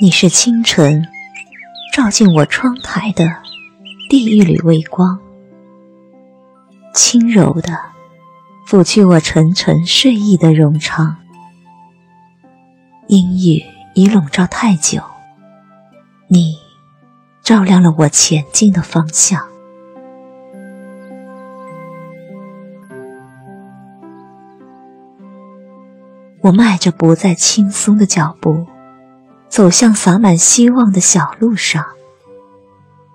你是清晨照进我窗台的第一缕微光，轻柔的拂去我沉沉睡意的冗长。阴雨已笼罩太久，你照亮了我前进的方向。我迈着不再轻松的脚步。走向洒满希望的小路上，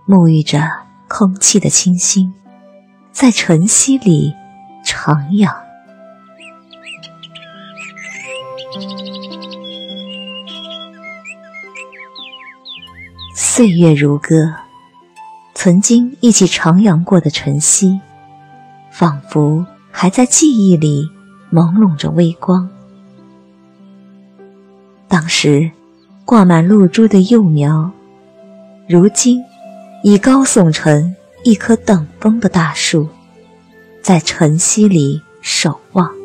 沐浴着空气的清新，在晨曦里徜徉。岁月如歌，曾经一起徜徉过的晨曦，仿佛还在记忆里朦胧着微光。当时。挂满露珠的幼苗，如今已高耸成一棵等风的大树，在晨曦里守望。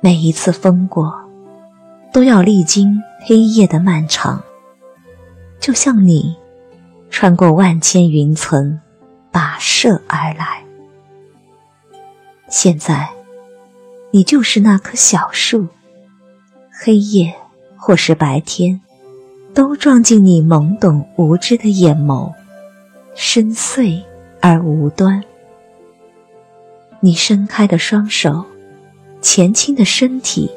每一次风过，都要历经黑夜的漫长，就像你穿过万千云层，跋涉而来。现在，你就是那棵小树，黑夜或是白天，都撞进你懵懂无知的眼眸，深邃而无端。你伸开的双手，前倾的身体，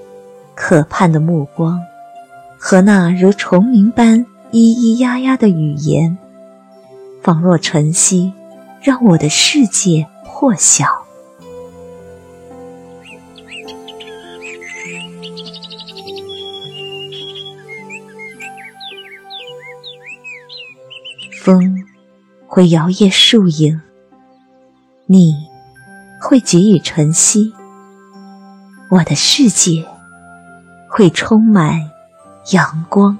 可盼的目光，和那如虫鸣般咿咿呀呀的语言，仿若晨曦，让我的世界破晓。风会摇曳树影，你会给予晨曦，我的世界会充满阳光。